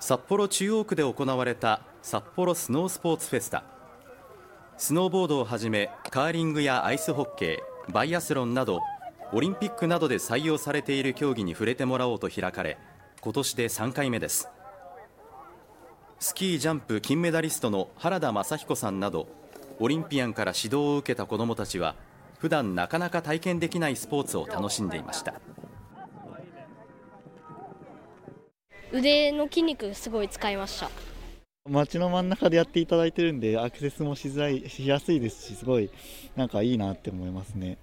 札幌中央区で行われた札幌スノースポーツフェスタスノーボードをはじめカーリングやアイスホッケーバイアスロンなどオリンピックなどで採用されている競技に触れてもらおうと開かれ今年で3回目です。スキージャンプ金メダリストの原田雅彦さんなどオリンピアンから指導を受けた子どもたちは普段なかなか体験できないスポーツを楽しんでいました。腕の筋肉すごい使いました。街の真ん中でやっていただいてるんでアクセスもしづらいしやすいですしすごいなんかいいなって思いますね。